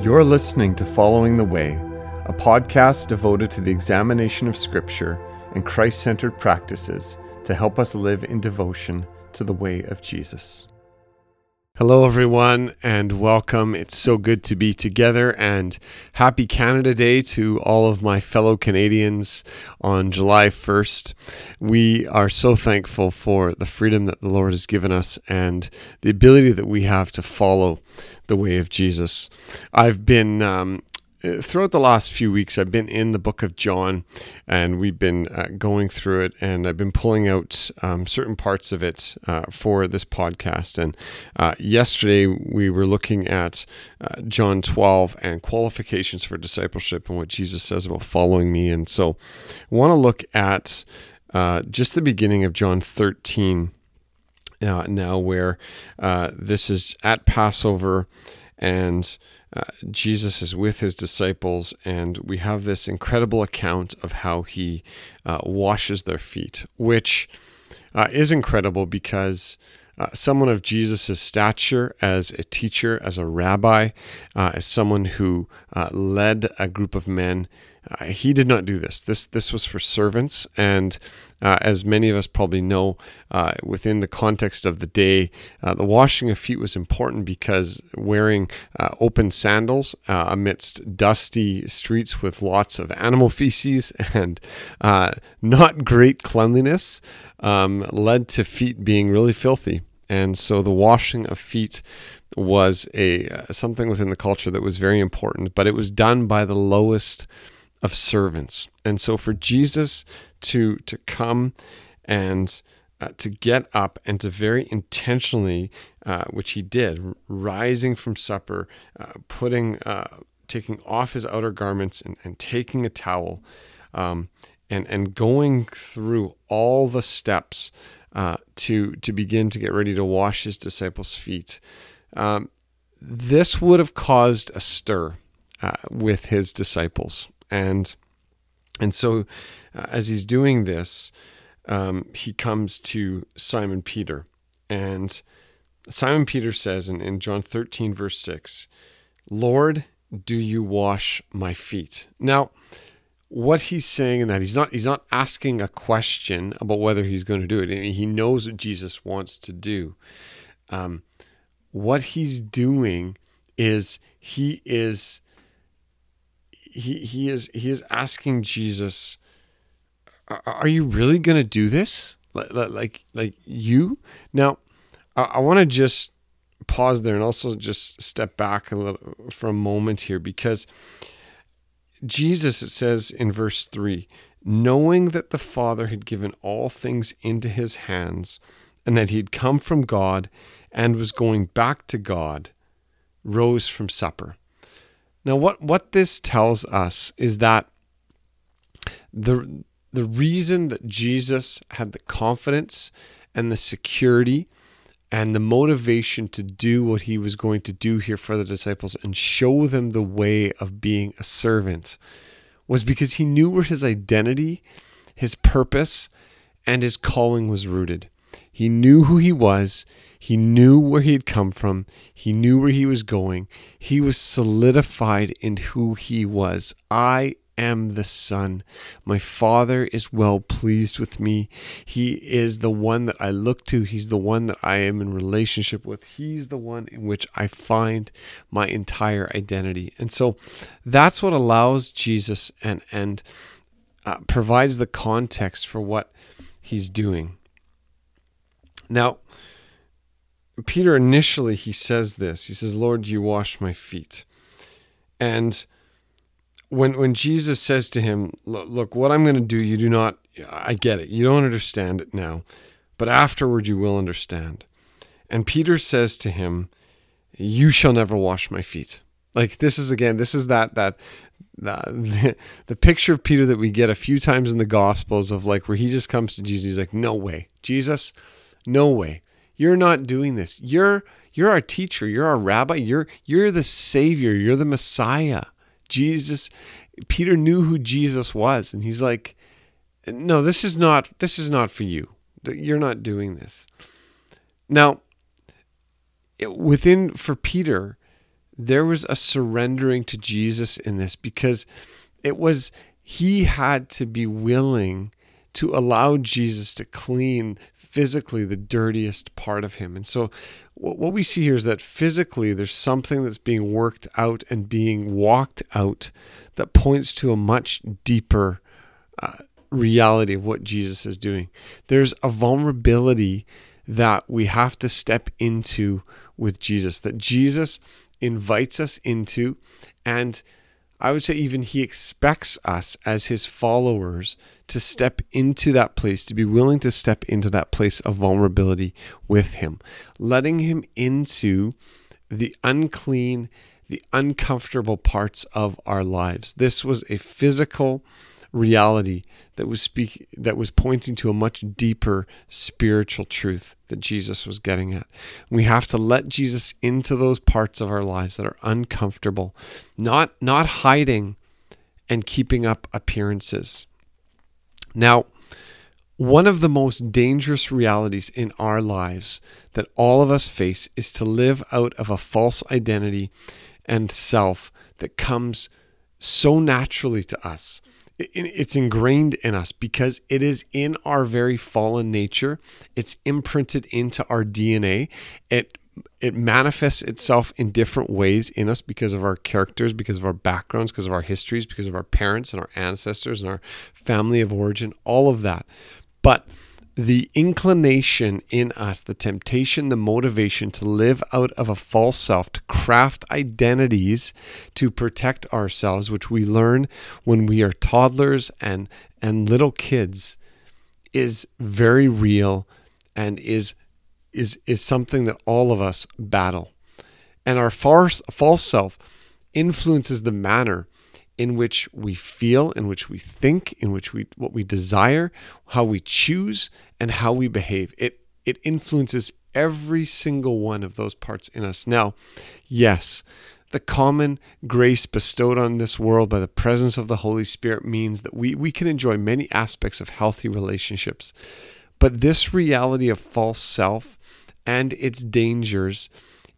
You're listening to Following the Way, a podcast devoted to the examination of Scripture and Christ centered practices to help us live in devotion to the way of Jesus. Hello, everyone, and welcome. It's so good to be together, and happy Canada Day to all of my fellow Canadians on July 1st. We are so thankful for the freedom that the Lord has given us and the ability that we have to follow the way of Jesus. I've been um, throughout the last few weeks, I've been in the book of John and we've been uh, going through it, and I've been pulling out um, certain parts of it uh, for this podcast. And uh, yesterday, we were looking at uh, John 12 and qualifications for discipleship and what Jesus says about following me. And so I want to look at uh, just the beginning of John 13 uh, now, where uh, this is at Passover, and uh, Jesus is with his disciples, and we have this incredible account of how he uh, washes their feet, which uh, is incredible because. Uh, someone of Jesus' stature as a teacher, as a rabbi, as someone who led a group of men, uh, he did not do this. This this was for servants, and uh, as many of us probably know, uh, within the context of the day, uh, the washing of feet was important because wearing uh, open sandals uh, amidst dusty streets with lots of animal feces and not great cleanliness um, led to feet being really filthy. And so the washing of feet was a something within the culture that was very important, but it was done by the lowest of servants. And so for Jesus to to come and uh, to get up and to very intentionally, uh, which he did, rising from supper, uh, putting, uh, taking off his outer garments and, and taking a towel, um, and and going through all the steps uh, to to begin to get ready to wash his disciples' feet. Um, this would have caused a stir uh, with his disciples and and so uh, as he's doing this, um, he comes to Simon Peter, and Simon Peter says in, in John 13 verse 6, Lord, do you wash my feet? Now, what he's saying in that he's not he's not asking a question about whether he's going to do it. He knows what Jesus wants to do. Um, what he's doing is he is he he is he is asking Jesus, "Are you really going to do this? Like like like you?" Now, I, I want to just pause there and also just step back a little for a moment here because Jesus, it says in verse three, knowing that the Father had given all things into his hands, and that he had come from God and was going back to God, rose from supper. Now, what, what this tells us is that the, the reason that Jesus had the confidence and the security and the motivation to do what he was going to do here for the disciples and show them the way of being a servant was because he knew where his identity, his purpose, and his calling was rooted. He knew who he was. He knew where he had come from. He knew where he was going. He was solidified in who he was. I am the Son. My Father is well pleased with me. He is the one that I look to. He's the one that I am in relationship with. He's the one in which I find my entire identity. And so that's what allows Jesus and and uh, provides the context for what he's doing. Now, Peter initially he says this. He says, "Lord, you wash my feet." And when when Jesus says to him, "Look, what I'm going to do, you do not I get it. You don't understand it now, but afterward you will understand." And Peter says to him, "You shall never wash my feet." Like this is again, this is that that the, the picture of Peter that we get a few times in the Gospels of like where he just comes to Jesus, he's like, "No way, Jesus, no way. You're not doing this. You're you're our teacher. You're our rabbi. You're you're the savior. You're the Messiah. Jesus Peter knew who Jesus was and he's like no, this is not this is not for you. You're not doing this. Now, within for Peter, there was a surrendering to Jesus in this because it was he had to be willing to allow Jesus to clean physically the dirtiest part of him. And so what we see here is that physically there's something that's being worked out and being walked out that points to a much deeper uh, reality of what Jesus is doing. There's a vulnerability that we have to step into with Jesus, that Jesus invites us into. And I would say, even he expects us as his followers to step into that place, to be willing to step into that place of vulnerability with him, letting him into the unclean, the uncomfortable parts of our lives. This was a physical reality that was speak that was pointing to a much deeper spiritual truth that Jesus was getting at. We have to let Jesus into those parts of our lives that are uncomfortable, not not hiding and keeping up appearances. Now, one of the most dangerous realities in our lives that all of us face is to live out of a false identity and self that comes so naturally to us it's ingrained in us because it is in our very fallen nature. It's imprinted into our DNA. It it manifests itself in different ways in us because of our characters, because of our backgrounds, because of our histories, because of our parents and our ancestors and our family of origin, all of that. But the inclination in us, the temptation, the motivation to live out of a false self, to craft identities to protect ourselves, which we learn when we are toddlers and, and little kids, is very real and is, is, is something that all of us battle. And our false, false self influences the manner in which we feel, in which we think, in which we what we desire, how we choose, and how we behave. It it influences every single one of those parts in us. Now, yes, the common grace bestowed on this world by the presence of the Holy Spirit means that we, we can enjoy many aspects of healthy relationships. But this reality of false self and its dangers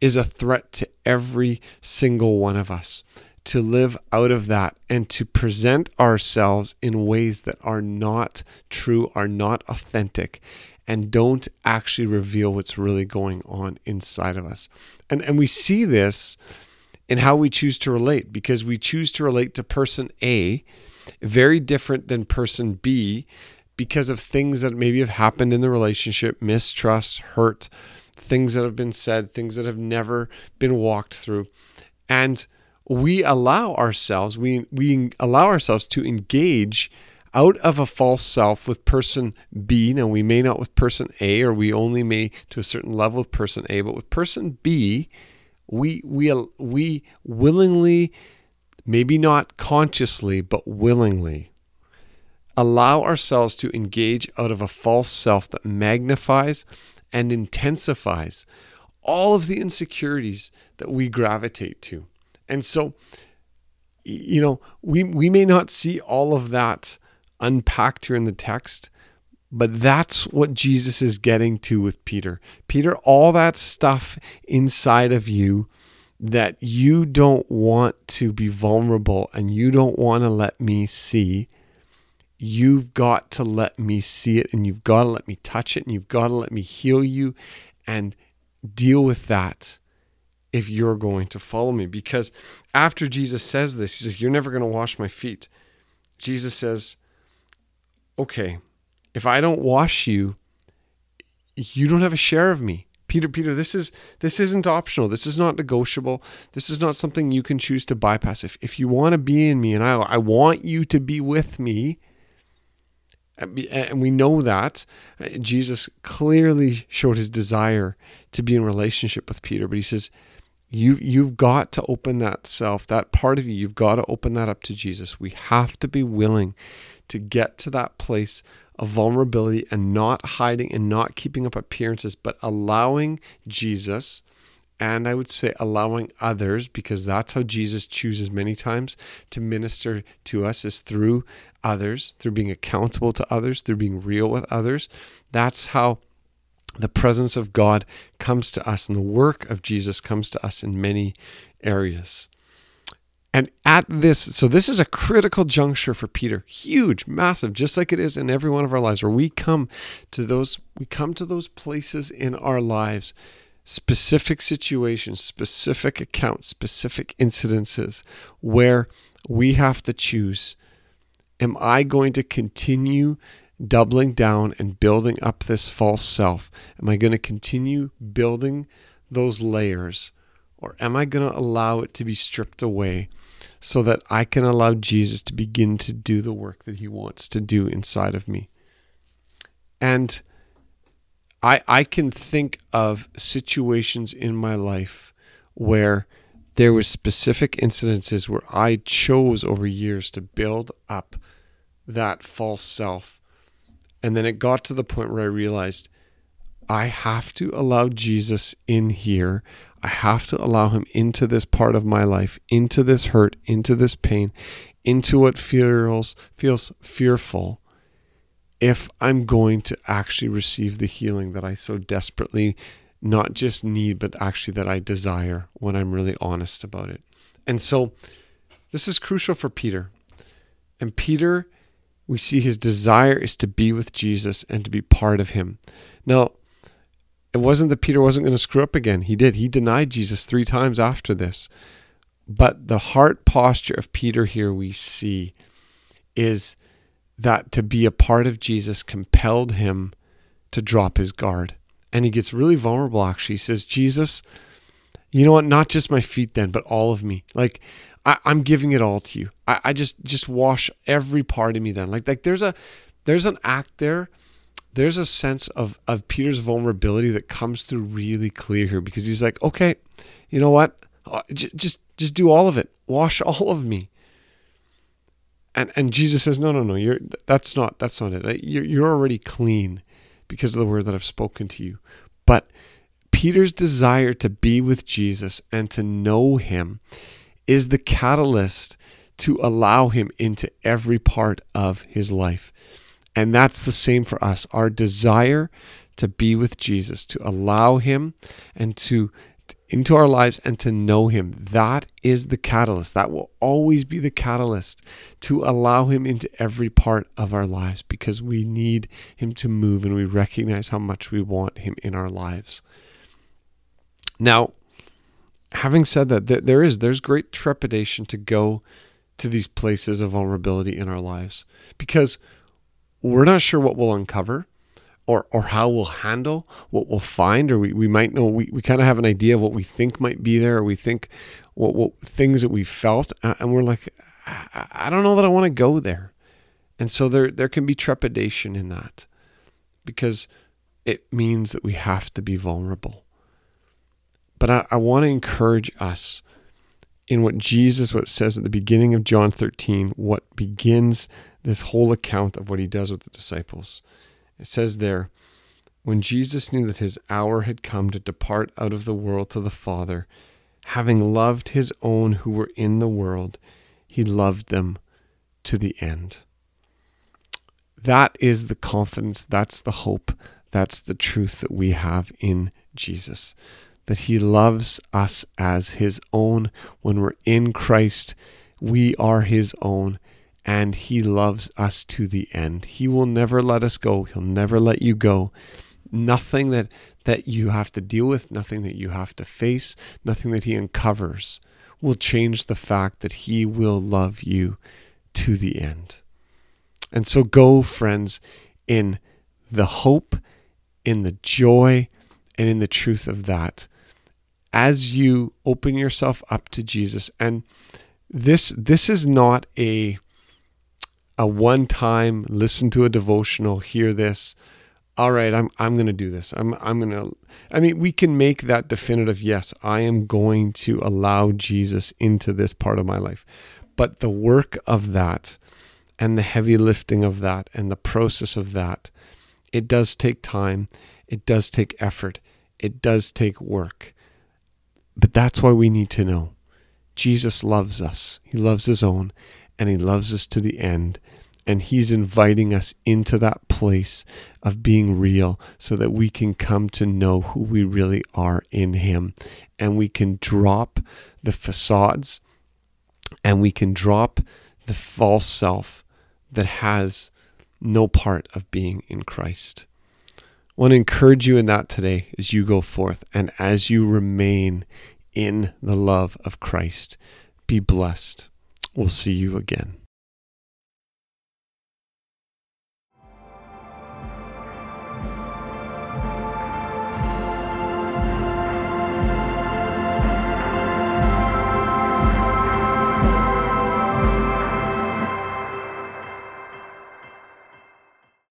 is a threat to every single one of us to live out of that and to present ourselves in ways that are not true, are not authentic, and don't actually reveal what's really going on inside of us. And, and we see this in how we choose to relate because we choose to relate to person A very different than person B because of things that maybe have happened in the relationship, mistrust, hurt, things that have been said, things that have never been walked through. And we allow ourselves we we allow ourselves to engage out of a false self with person B. Now we may not with person A, or we only may to a certain level with person A, but with person B, we we we willingly, maybe not consciously, but willingly, allow ourselves to engage out of a false self that magnifies and intensifies all of the insecurities that we gravitate to. And so, you know, we, we may not see all of that unpacked here in the text, but that's what Jesus is getting to with Peter. Peter, all that stuff inside of you that you don't want to be vulnerable and you don't want to let me see, you've got to let me see it and you've got to let me touch it and you've got to let me heal you and deal with that if you're going to follow me. Because after Jesus says this, he says, You're never going to wash my feet. Jesus says, Okay, if I don't wash you, you don't have a share of me. Peter, Peter, this is this isn't optional. This is not negotiable. This is not something you can choose to bypass. If if you want to be in me and I I want you to be with me, and we know that Jesus clearly showed his desire to be in relationship with Peter, but he says, you you've got to open that self that part of you you've got to open that up to jesus. We have to be willing to get to that place of vulnerability and not hiding and not keeping up appearances but allowing jesus and i would say allowing others because that's how jesus chooses many times to minister to us is through others through being accountable to others through being real with others. That's how the presence of God comes to us and the work of Jesus comes to us in many areas. And at this, so this is a critical juncture for Peter, huge, massive, just like it is in every one of our lives, where we come to those, we come to those places in our lives, specific situations, specific accounts, specific incidences, where we have to choose: Am I going to continue doubling down and building up this false self? Am I going to continue building those layers? Or am I going to allow it to be stripped away so that I can allow Jesus to begin to do the work that he wants to do inside of me? And I, I can think of situations in my life where there were specific incidences where I chose over years to build up that false self. And then it got to the point where I realized I have to allow Jesus in here. I have to allow him into this part of my life, into this hurt, into this pain, into what feels feels fearful if I'm going to actually receive the healing that I so desperately not just need but actually that I desire when I'm really honest about it. And so this is crucial for Peter. And Peter we see his desire is to be with Jesus and to be part of him. Now, it wasn't that Peter wasn't going to screw up again. He did. He denied Jesus three times after this. But the heart posture of Peter here we see is that to be a part of Jesus compelled him to drop his guard. And he gets really vulnerable actually. He says, Jesus, you know what? Not just my feet then, but all of me. Like, I, am giving it all to you. I, I just just wash every part of me then. Like like there's a there's an act there there's a sense of of Peter's vulnerability that comes through really clear here because he's like, okay, you know what? Uh, just just do all of it. Wash all of me. And and Jesus says, no, no, no. You're that's not that's not it. You're you're already clean because of the word that I've spoken to you. But Peter's desire to be with Jesus and to know Him is the catalyst to allow Him into every part of his life. And that's the same for us. Our desire to be with Jesus, to allow him and to into our lives and to know him. That is the catalyst. That will always be the catalyst to allow him into every part of our lives because we need him to move and we recognize how much we want him in our lives. Now, having said that, there is there's great trepidation to go to these places of vulnerability in our lives because we're not sure what we'll uncover or or how we'll handle what we'll find or we, we might know we, we kind of have an idea of what we think might be there or we think what, what things that we felt and we're like I, I don't know that I want to go there. And so there there can be trepidation in that because it means that we have to be vulnerable but I, I want to encourage us in what Jesus what says at the beginning of John 13 what begins this whole account of what he does with the disciples. It says there, when Jesus knew that his hour had come to depart out of the world to the Father, having loved his own who were in the world, he loved them to the end. That is the confidence, that's the hope, that's the truth that we have in Jesus. That he loves us as his own. When we're in Christ, we are his own and He loves us to the end. He will never let us go. He'll never let you go. Nothing that, that you have to deal with, nothing that you have to face, nothing that He uncovers will change the fact that He will love you to the end. And so go, friends, in the hope, in the joy, and in the truth of that as you open yourself up to Jesus. And this this is not a a one time listen to a devotional, hear this. All right, I'm I'm going to do this. I'm I'm going to I mean, we can make that definitive yes, I am going to allow Jesus into this part of my life. But the work of that and the heavy lifting of that and the process of that, it does take time. It does take effort. It does take work. But that's why we need to know Jesus loves us. He loves his own and he loves us to the end. And He's inviting us into that place of being real so that we can come to know who we really are in Him. And we can drop the facades and we can drop the false self that has no part of being in Christ. I want to encourage you in that today as you go forth and as you remain in the love of Christ. Be blessed. We'll see you again.